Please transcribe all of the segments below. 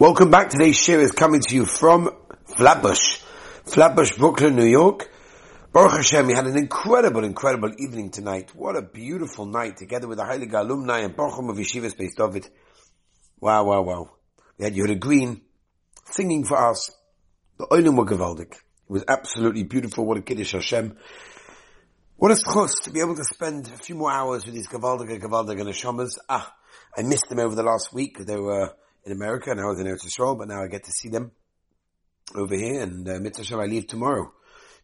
Welcome back. Today's share is coming to you from Flatbush, Flatbush, Brooklyn, New York. Baruch Hashem, we had an incredible, incredible evening tonight. What a beautiful night together with the Heilige alumni and Baruch of Yeshiva Space David. Wow, wow, wow. We had Yehuda Green singing for us. The Oilim were gewaldig. It was absolutely beautiful. What a Kiddush Hashem. What a schus to be able to spend a few more hours with these gewaldige, gewaldige neshamas. Ah, I missed them over the last week. They were in America and I was in Eretz Yisrael, but now I get to see them over here and uh, Mitzvah I leave tomorrow.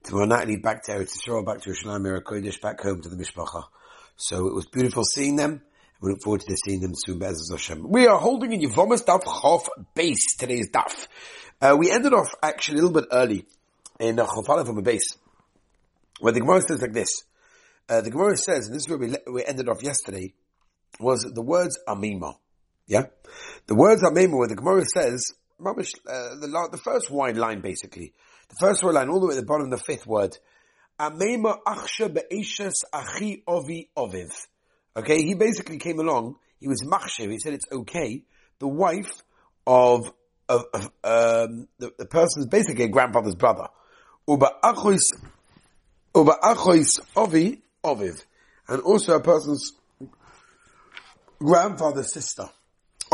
Tomorrow night I leave back to Eretz Yisrael, back to Yerushalayim, Kodesh, back home to the Mishpacha. So it was beautiful seeing them. We look forward to seeing them soon, Be'ez Hashem. We are holding in Yevomis Daf Chof Beis, today's Daf. Uh, we ended off actually a little bit early in Chof from a base, where the Gemara says like this. Uh, the Gemara says, and this is where we, we ended off yesterday, was the words Amima. Yeah? The words are Amima where the Gemara says, uh, the, the first wide line basically, the first wide line all the way at the bottom, the fifth word, Amema achsha be'eshes achi ovi oviv. Okay, he basically came along, he was machshev, he said it's okay, the wife of, of, of um, the, the person's basically a grandfather's brother. Uba achois, uba achois ovi oviv. And also a person's grandfather's sister.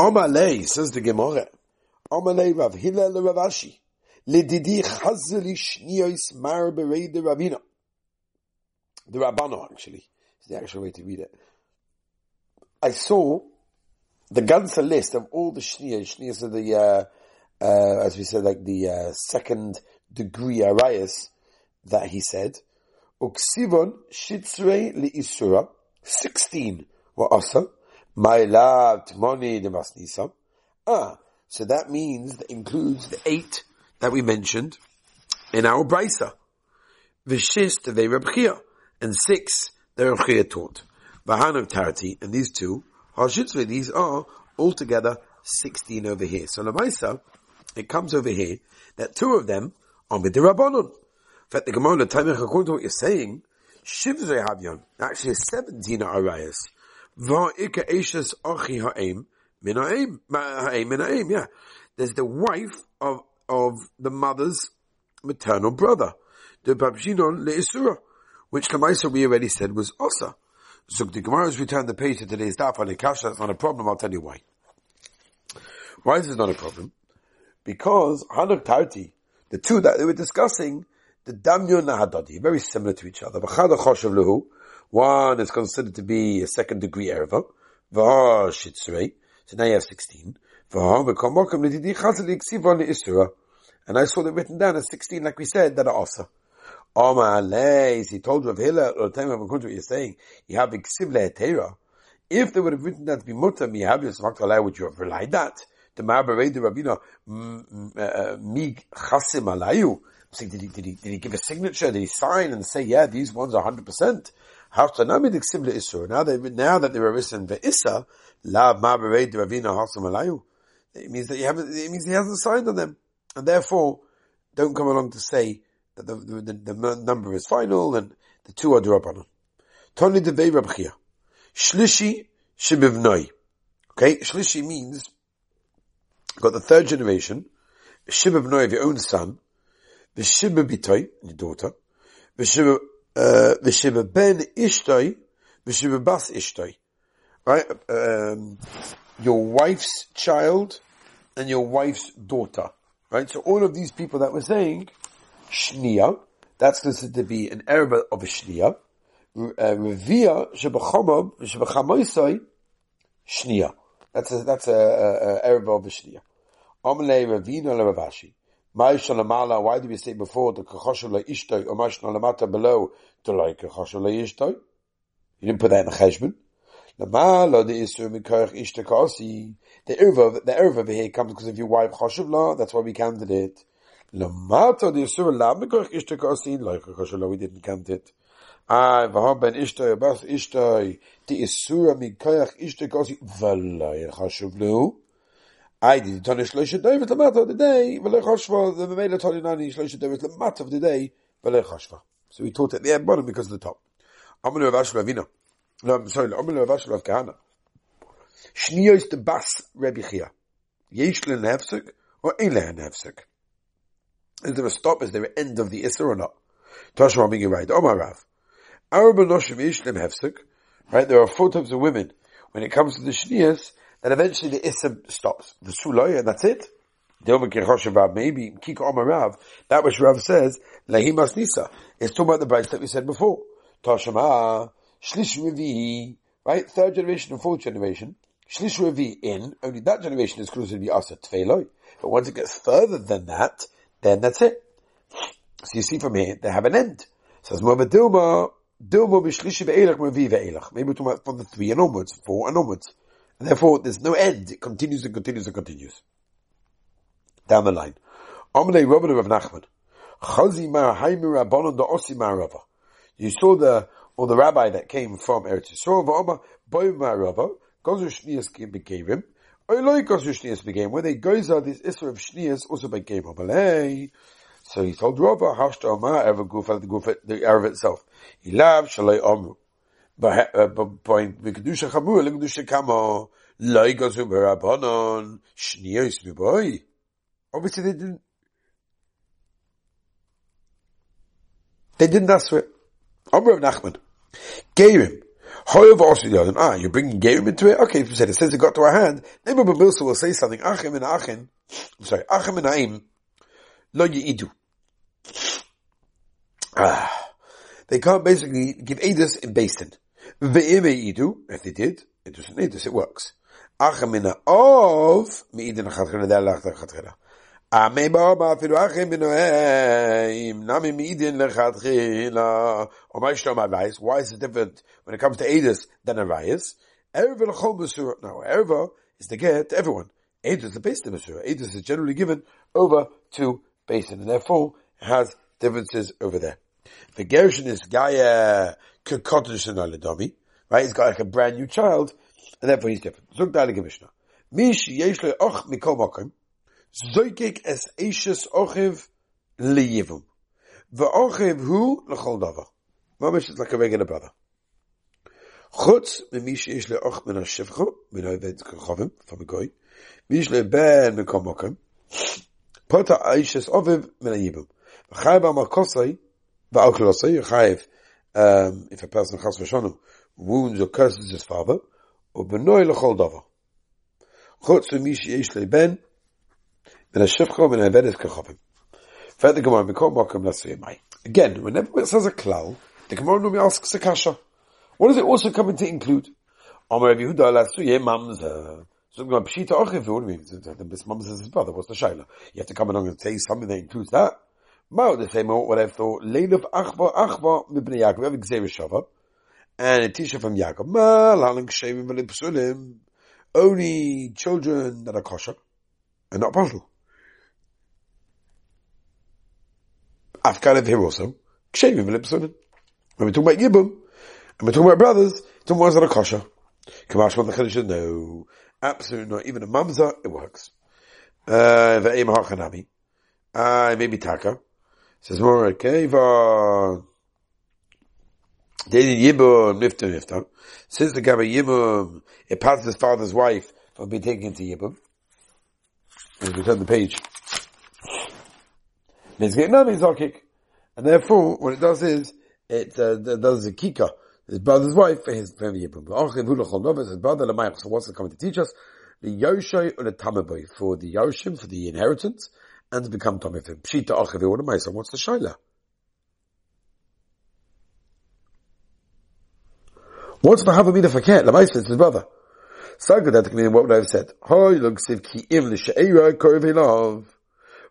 Omalei, says the Gemara. Omalei Rav Hillel Ravashi. Lididi chazeli shniyos mar berei de Ravina. The Rabbano, actually, is the actual way to read it. I saw the ganze list of all the shniyos, shniyos are the, uh, uh, as we said, like the uh, second degree arayas that he said. Uksivon shitzrei li isura, 16 were also. My love, Tmoni Demasnisa. Ah, so that means, that includes the eight that we mentioned in our Brisa. Vishis Tevei Rabchia. And six, the Rabchia taught. Vahan of Tarati, and these two, Hashitzve, these are altogether 16 over here. So Lamaisa, it comes over here that two of them are with the Midirabbanon. In fact, the Gemara, according to what you're saying, Shivzei Havyon, actually 17 are arayas. Va'ika Minaim. Yeah, there's the wife of of the mother's maternal brother, the Babshinon Le'isura, which Lamaisa we already said was Osa. So the Gemara has returned the page to today's daf on Kasha. That's not a problem. I'll tell you why. Why is this not a problem? Because Hanuk Tarti, the two that they were discussing, the Damyon Nahadadi, very similar to each other. One is considered to be a second degree erva. So now you have 16. And I saw them written down as 16, like we said, that are also. Omaleis, he told Rav Hillel, or tell me what you're saying, you have Iksivle Etera. If they would have written that to be mutter, mi have you allow would you have relied that? The Ma'abarei, the Rabino, uh, mig chasim alayu. Did he, did he, did he give a signature? Did he sign and say, yeah, these ones are 100%? Now that now that they were ve'issa, la ma'abered ravina hasam alayu. It means that you haven't. It means he hasn't signed on them, and therefore don't come along to say that the, the, the number is final and the two are drabanan. Tony de Rabchia. Shlishi shibivnoi. Okay, shlishi means got the third generation, shibivnoi of your own son, the shibibitoi, your daughter, the shibib V'shiva ben ishtoi, v'shiva bas ishtoi. Right? Um, your wife's child and your wife's daughter. Right? So all of these people that we're saying, shnia, that's considered to be an erba of a shnia. Revia shebachomab, shebachamoisoi, shnia. That's a, that's a, a, a of a shnia. Amalei Ravina Ravashi. Why do we say before the kachoshala ishtoi or lamata below to like kachoshala ishtoi? You didn't put that in the cheshbon. Lamala the isur mikoich ishtakasi. The erva, the over here comes because of your wife choshavla. That's why we counted it. Lamata the isur lam mikoich ishtakasi. Like kachoshala, we didn't count it. Ah, v'ham ben ishtoi bas ishtoi. The isur mikoich ishtakasi. V'lay choshavlu. I did Tony Shloisha David Lamata of the day, V'lech Hoshva, the Mamela Tony Nani Shloisha David Lamata of the day, V'lech Hoshva. So we taught at the end bottom because of the top. Amanu Rav Ashla Avina. No, I'm sorry, Amanu Rav Ashla of Kahana. Shniyos the Bas Rebbe Chia. Yesh hefsek or ein hefsek? Is there a stop? Is there an end of the Isser or not? Tosh being right. Omar Rav. Our Benoshim Yesh hefsek. Right? There are four types of women when it comes to the Shnias that eventually the Isser stops. The Suloy and that's it. Maybe Kika Omar Rav. That which Rav says, Lehimas Nisa. It's talking about the brides that we said before. Toshama, Shlish Revi, right? Third generation and fourth generation. Shlish Revi in, only that generation is closer to be Asa Tfeloi. But once it gets further than that, then that's it. So you see from here, they have an end. So Says Mova Dilma, Dilma b'shlishi ve'elach Revi ve'elach. Maybe we're talking about from the three and onwards, four and onwards. And therefore, there's no end. It continues and continues and continues. Down the line. Amalei Rabban of Nachman. Chazi mar haimu rabbanon da osi mar You saw the, or the rabbi that came from Eretz Yisrael, v'oma boy mar rava, gozu shnias begavim, oiloi gozu shnias begavim, where they out this isra of shnias also by game Amalei. So he told Rava, hashta omar, ever gufa, the gufa, the Arab itself. He loved shalai omru. But by kedusha chamur, kedusha kamo, loy gozu barabonon, shnias miboy. Obviously they didn't, they didn't ask for it. Amr of Nachman. Gerim. However, also other, ah, you're bringing Gerim into it? Okay, you said it says it got to our hand, maybe Milsa will say something. Achim and Achim, I'm sorry, Achim and Aim, lo yi'idu. Ah. They can't basically give Edus in Basin. If they did, it doesn't Edus, it works. Achim of, mi'idin achatchina, they're lachatchina. Ame baba afilu achim b'noheim nami midin lechatchila. Or my shtom advice. Why is it different when it comes to Edis than Arias? Erva l'chol. No, Erva is the get to everyone. Edis is base of b'surah. Edis is generally given over to basin, and therefore has differences over there. The Gershon is Gaia Kekotishan Aladami, right? He's got like a brand new child, and therefore he's different. Zug Dali Gemishna. Mish Yesh Le Och Mikol Mokim, Zoykik Es Eishes Ochiv Liyivum. The Ochiv Hu Lechol Dava. Mamish is like a regular brother. Chutz Mimish Yesh Le Och Min HaShivchu, Min HaVed Kechavim, from a guy. Mish Le Ben Mikol Mokim, Pota Eishes Oviv Min HaYibum. Chai Ba Makosai, um, if a person chas v'shanim wounds or curses his father, or benoi lechol davar, Chutz v'mish yesh leben, min ha-shivcha, min ha-vedes kachavim. Fed the Gemara, mikol makam nasriyamai. Again, whenever it says a klal, the Gemara normally asks a kasha. What does it also come to include? Amar Rav Yehuda, lasuye mamzer. So Gemara, pshita orchiv, what do you mean? This mamzer is his brother, what's the shayla? You have to come along and say something that includes that. Mao, the same what I thought, leiluf achba achba mibnei Yaakov, we have Gzeir Shava, and a teacher from Yaakov, ma lalang shemim v'lipsulim, only children that are kosher, and not puzzle. Afkar here also. Kshevim v'lipsunin. When we talk about Yibum, and we're talking about brothers, talking about that are kosher. Kamash the Chiddush no. Absolutely not. Even a mamza, it works. Uh, ve'em ha'chanami. Uh, maybe taka. Says more, okay, va, Dated Yibum, Nifta Nifta. Since the Gabba Yibum, it passes his father's wife from being taken into Yibum. And we turn the page. And therefore, what it does is, it uh, does a kika, his brother's wife for his family. Yibum. His brother, so what's coming to teach us? The Yoshai or the Tamaboy for the Yoshim, for the inheritance, and become Tomifim. Pshita Achavi one of my son, what's the Shaila? What's the Havamina la Lamaisa, it's his brother. Saga that can what would I have said? Hoi lug siv ki im the she'era korv hilav.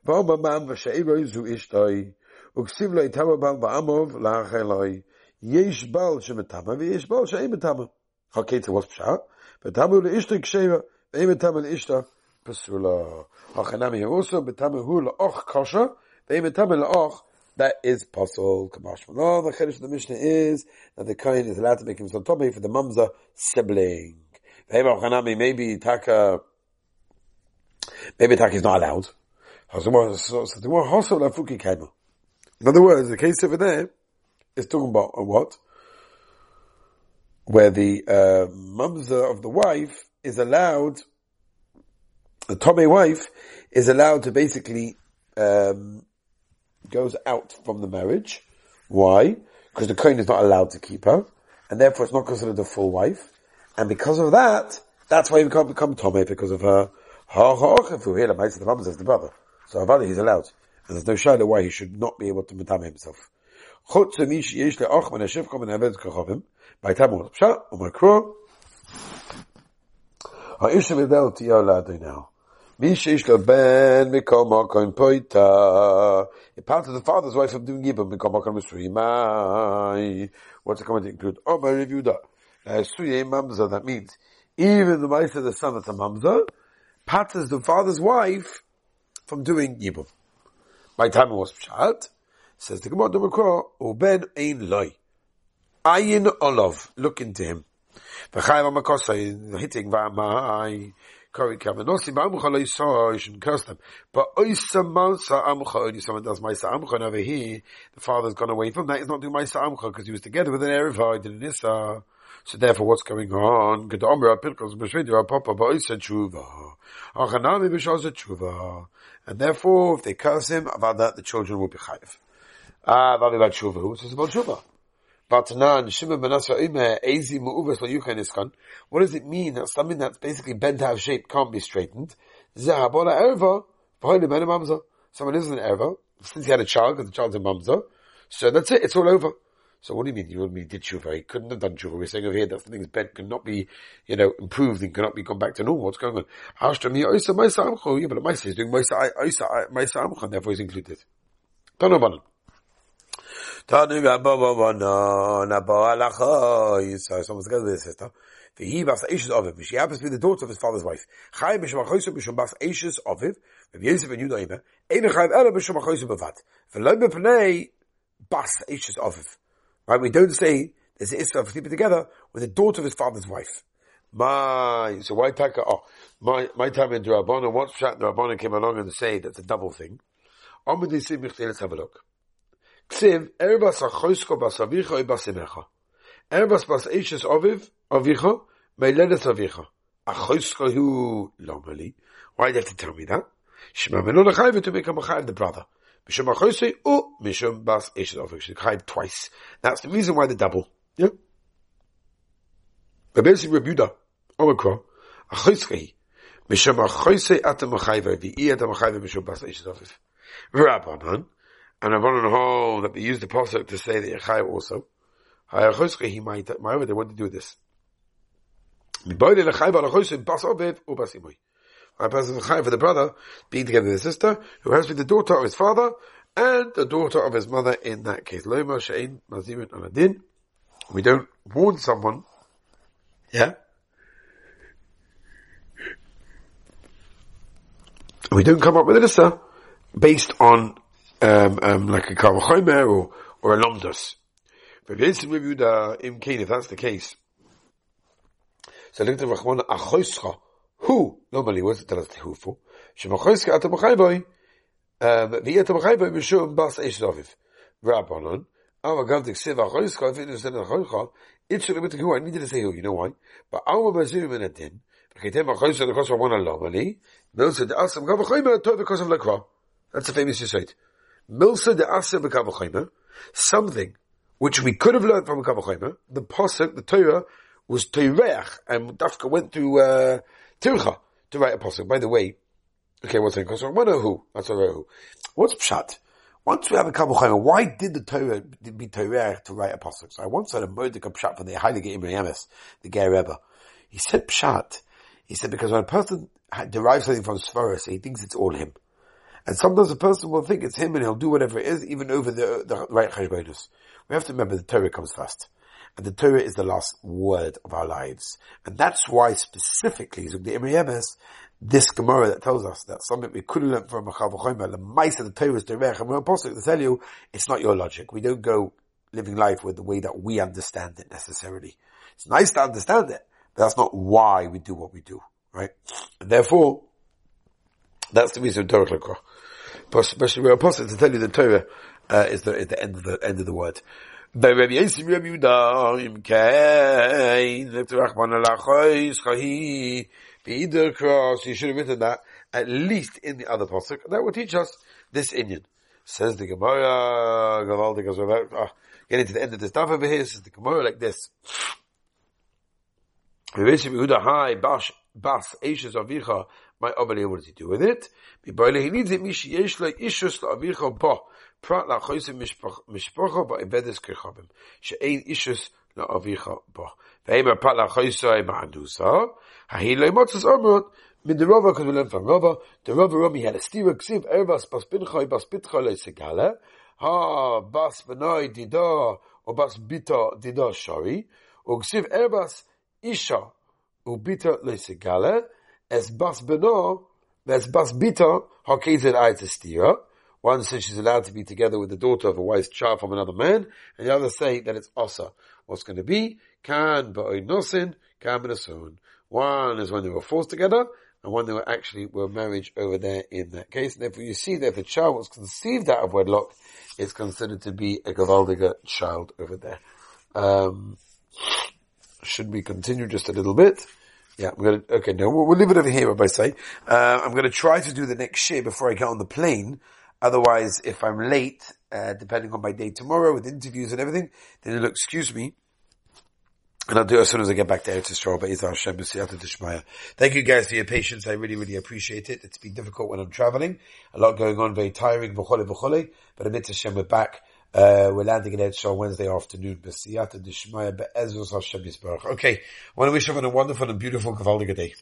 Vama mam v'she'era zu ishtoi. Uksiv lo itama bal ba'amov la'ach eloi. Yesh bal she'metama v'yesh bal she'emetama. Okay, so what's pshat? V'tamu le'ishtoi k'she'era. Ve'emetama le'ishtoi. Pasula. Hachanami also betamehu la'och kosher, ve'imetame la'och, that is possible. No, the Kiddush of the Mishnah is that the Kohen is allowed to make himself topi for the Mamza sibling. Maybe Taka, maybe Taka is not allowed. In other words, the case over there is talking about a what? Where the uh, mamza of the wife is allowed the Tomei wife is allowed to basically, um, goes out from the marriage. Why? Because the Kohen is not allowed to keep her, and therefore it's not considered a full wife. And because of that, that's why he can't become Tomei, because of her. The mum says the brother. So Avada he's allowed. And there's no shadow why he should not be able to matame himself. By time now. Mi sheish the father's wife of doing yibam. What's the comment to include? Oh, my review that. That means, even the wife of the son that's a mamza, patters the father's wife from doing yibam. My time was pshat, says the Gemara Demokra, Uben ein loy. Ayin olav, look into him. V'chayim amakosay, hitting v'amai. Kori kavanosi shouldn't curse them. But oisa mausa amucha, only someone does maisa amucha, and over here, the father's gone away from that, he's not doing maisa amucha, because he was together with an Erev, did an Issa. So therefore, what's going on? And therefore, if they curse him, about that the children will be chayiv. Ah, Vali about Tshuva. Who says about Tshuva? Ime, Ezi Yuchen Iskan. What does it mean that something that's basically bent to have shape can't be straightened? Zahabola Erva, V'hoyle Ben Mamza. Someone isn't an Erva, since he had a child, because the child's a Mamza. So that's it, it's all over. So what do you mean? You mean did tshuva? He couldn't have done tshuva. We're saying over here that something's bent cannot be, you know, improved and cannot be gone back to normal. What's going on? Yeah, but Maisa is doing Maisa Amcha, and therefore he's included. Don't know Tanu Rabba Nabo Alacha. So someone's together with his sister. He bas Ashes of him. She happens to be the daughter of his father's wife. Chai b'shem achoysu b'shem bas Ashes of him. Rabbi Yosef and Yudah Ime. Ein chayv ela b'shem achoysu b'vat. V'lo b'pnei bas Ashes of him. Right? We don't say there's an Issa of sleeping together with the daughter of his father's wife. My, so why taka, oh, my, my time in Durabana, once Shat Durabana came along and say that's a double thing. Let's have a look. Ksiv, erbas achoysko bas avicha i bas imecha. Erbas bas eishes aviv, avicha, meiledes avicha. Achoysko hu lomali. Why did you have to tell me that? Shema menu lechayv to become a chayv the brother. Mishum achoyse u mishum bas eishes aviv. She chayv twice. That's the reason why the double. Yeah? But basically Rebuda, Omikra, achoyske Mishum achoyse atam achayv, v'i atam achayv mishum bas eishes aviv. Rabbanan, and want to know that they use the pasuk to say that Yechai also. He might, however, they want to do this. I person for the brother being together with his sister, who has been the daughter of his father and the daughter of his mother in that case. We don't warn someone. Yeah. We don't come up with an issa based on um, um, like a Kavachomer or, or a Lomdus. But if that's the case, so look at Rachmana Achoischa. Who? Normally, what's it tell us the who for? Shemachoischa ata b'chayboy, um, v'yata b'chayboy mishum bas eish doviv. Rabbanon, Ava gav the ksiv achoischa, if it is in achoischa, it should have been who, I needed to say who, you know why? But Alma bazirim in a din, v'chetem achoischa the kosher one alomali, Milsa de asam gav achoymer tov because of lekra. That's a famous Yisait. Milsa de Asa b'Kavachomer, something which we could have learned from Kavachomer, the Pasuk, the Torah, was Teirech, and Dafka went to, uh, Tircha to write a Pasuk. By the way, okay, what's it? Because I wonder who. That's a who. What's Pshat? Once we have a Kavachomer, why did the Torah be Teirech to write a Pasuk? So I once had a Murdik Pshat for the Heilige Ibrahim the Ger Rebbe. He said Pshat. He said because when a person derives something from Svaras, he thinks it's all him. And sometimes a person will think it's him and he'll do whatever it is, even over the, the right cheshbonus. We have to remember the Torah comes first. And the Torah is the last word of our lives. And that's why specifically, the Imri this Gemara that tells us that something we could learned from Machav Chomer, the mice of the Torah is derech, and we're apostle to tell you, it's not your logic. We don't go living life with the way that we understand it necessarily. It's nice to understand it, but that's not why we do what we do, right? And therefore, that's the reason Torah Especially we're apostle to tell you the Torah uh, is the, is the end of the end of the word. Rabbi Rabbi Yehuda Cross. You should have written that at least in the other pasuk. That will teach us this Indian. Says the Gemara, Gavaldik, uh, getting to the end of the stuff over here, says the Gemara like this. Bas, Bas, Ashes Avicha, my Abali, what does he do with it? He needs it, Mishi like Ishus Avicha Ba, Prat La Choyse Mishpocha Ba Ibedes Kechabim, She'ein Ishus La Avicha Ba. Ve'emer Prat La Choyse Ma'andusa, Hahi Lo Motzes Omrot, Min the Rava, because we learned from Rava, the Rava Rami had a stira ksiv, Ervas Bas Binchai Bas Bitcha Le Segala, Ha Bas Benoi Dida, or Bas Bita Dida Shari, or ksiv Ervas Isha, Ubita Le Segala, as Bas Beno, as Bas Bita, Hakizet Ayat Stira, one says she's allowed to be together with the daughter of a wife's child from another man, and the other say that it's Asa. What's going to be? Kan Ba'oy Nosin, Kan Benasun. One is when they were forced together, and one they were actually were marriage over there in that case. And therefore you see that if a child was conceived out of wedlock, it's considered to be a Gavaldiga child over there. Um, should we continue just a little bit? Yeah, I'm gonna, okay, no, we'll, we'll leave it over here, Rabbi say. Uh, I'm gonna try to do the next share before I get on the plane. Otherwise, if I'm late, uh, depending on my day tomorrow with interviews and everything, then it'll excuse me. And I'll do it as soon as I get back to Eretz Yisrael, but Hashem, Dishmaya. Thank you guys for your patience. I really, really appreciate it. It's been difficult when I'm traveling. A lot going on, very tiring, v'chole v'chole. But amidst Hashem, we're back. Uh, we're landing in Yisrael Wednesday afternoon. B'siyata Dishmaya be'ezus Hashem Yisbarach. Okay. I want to wish everyone a wonderful and beautiful Gavaldiga day.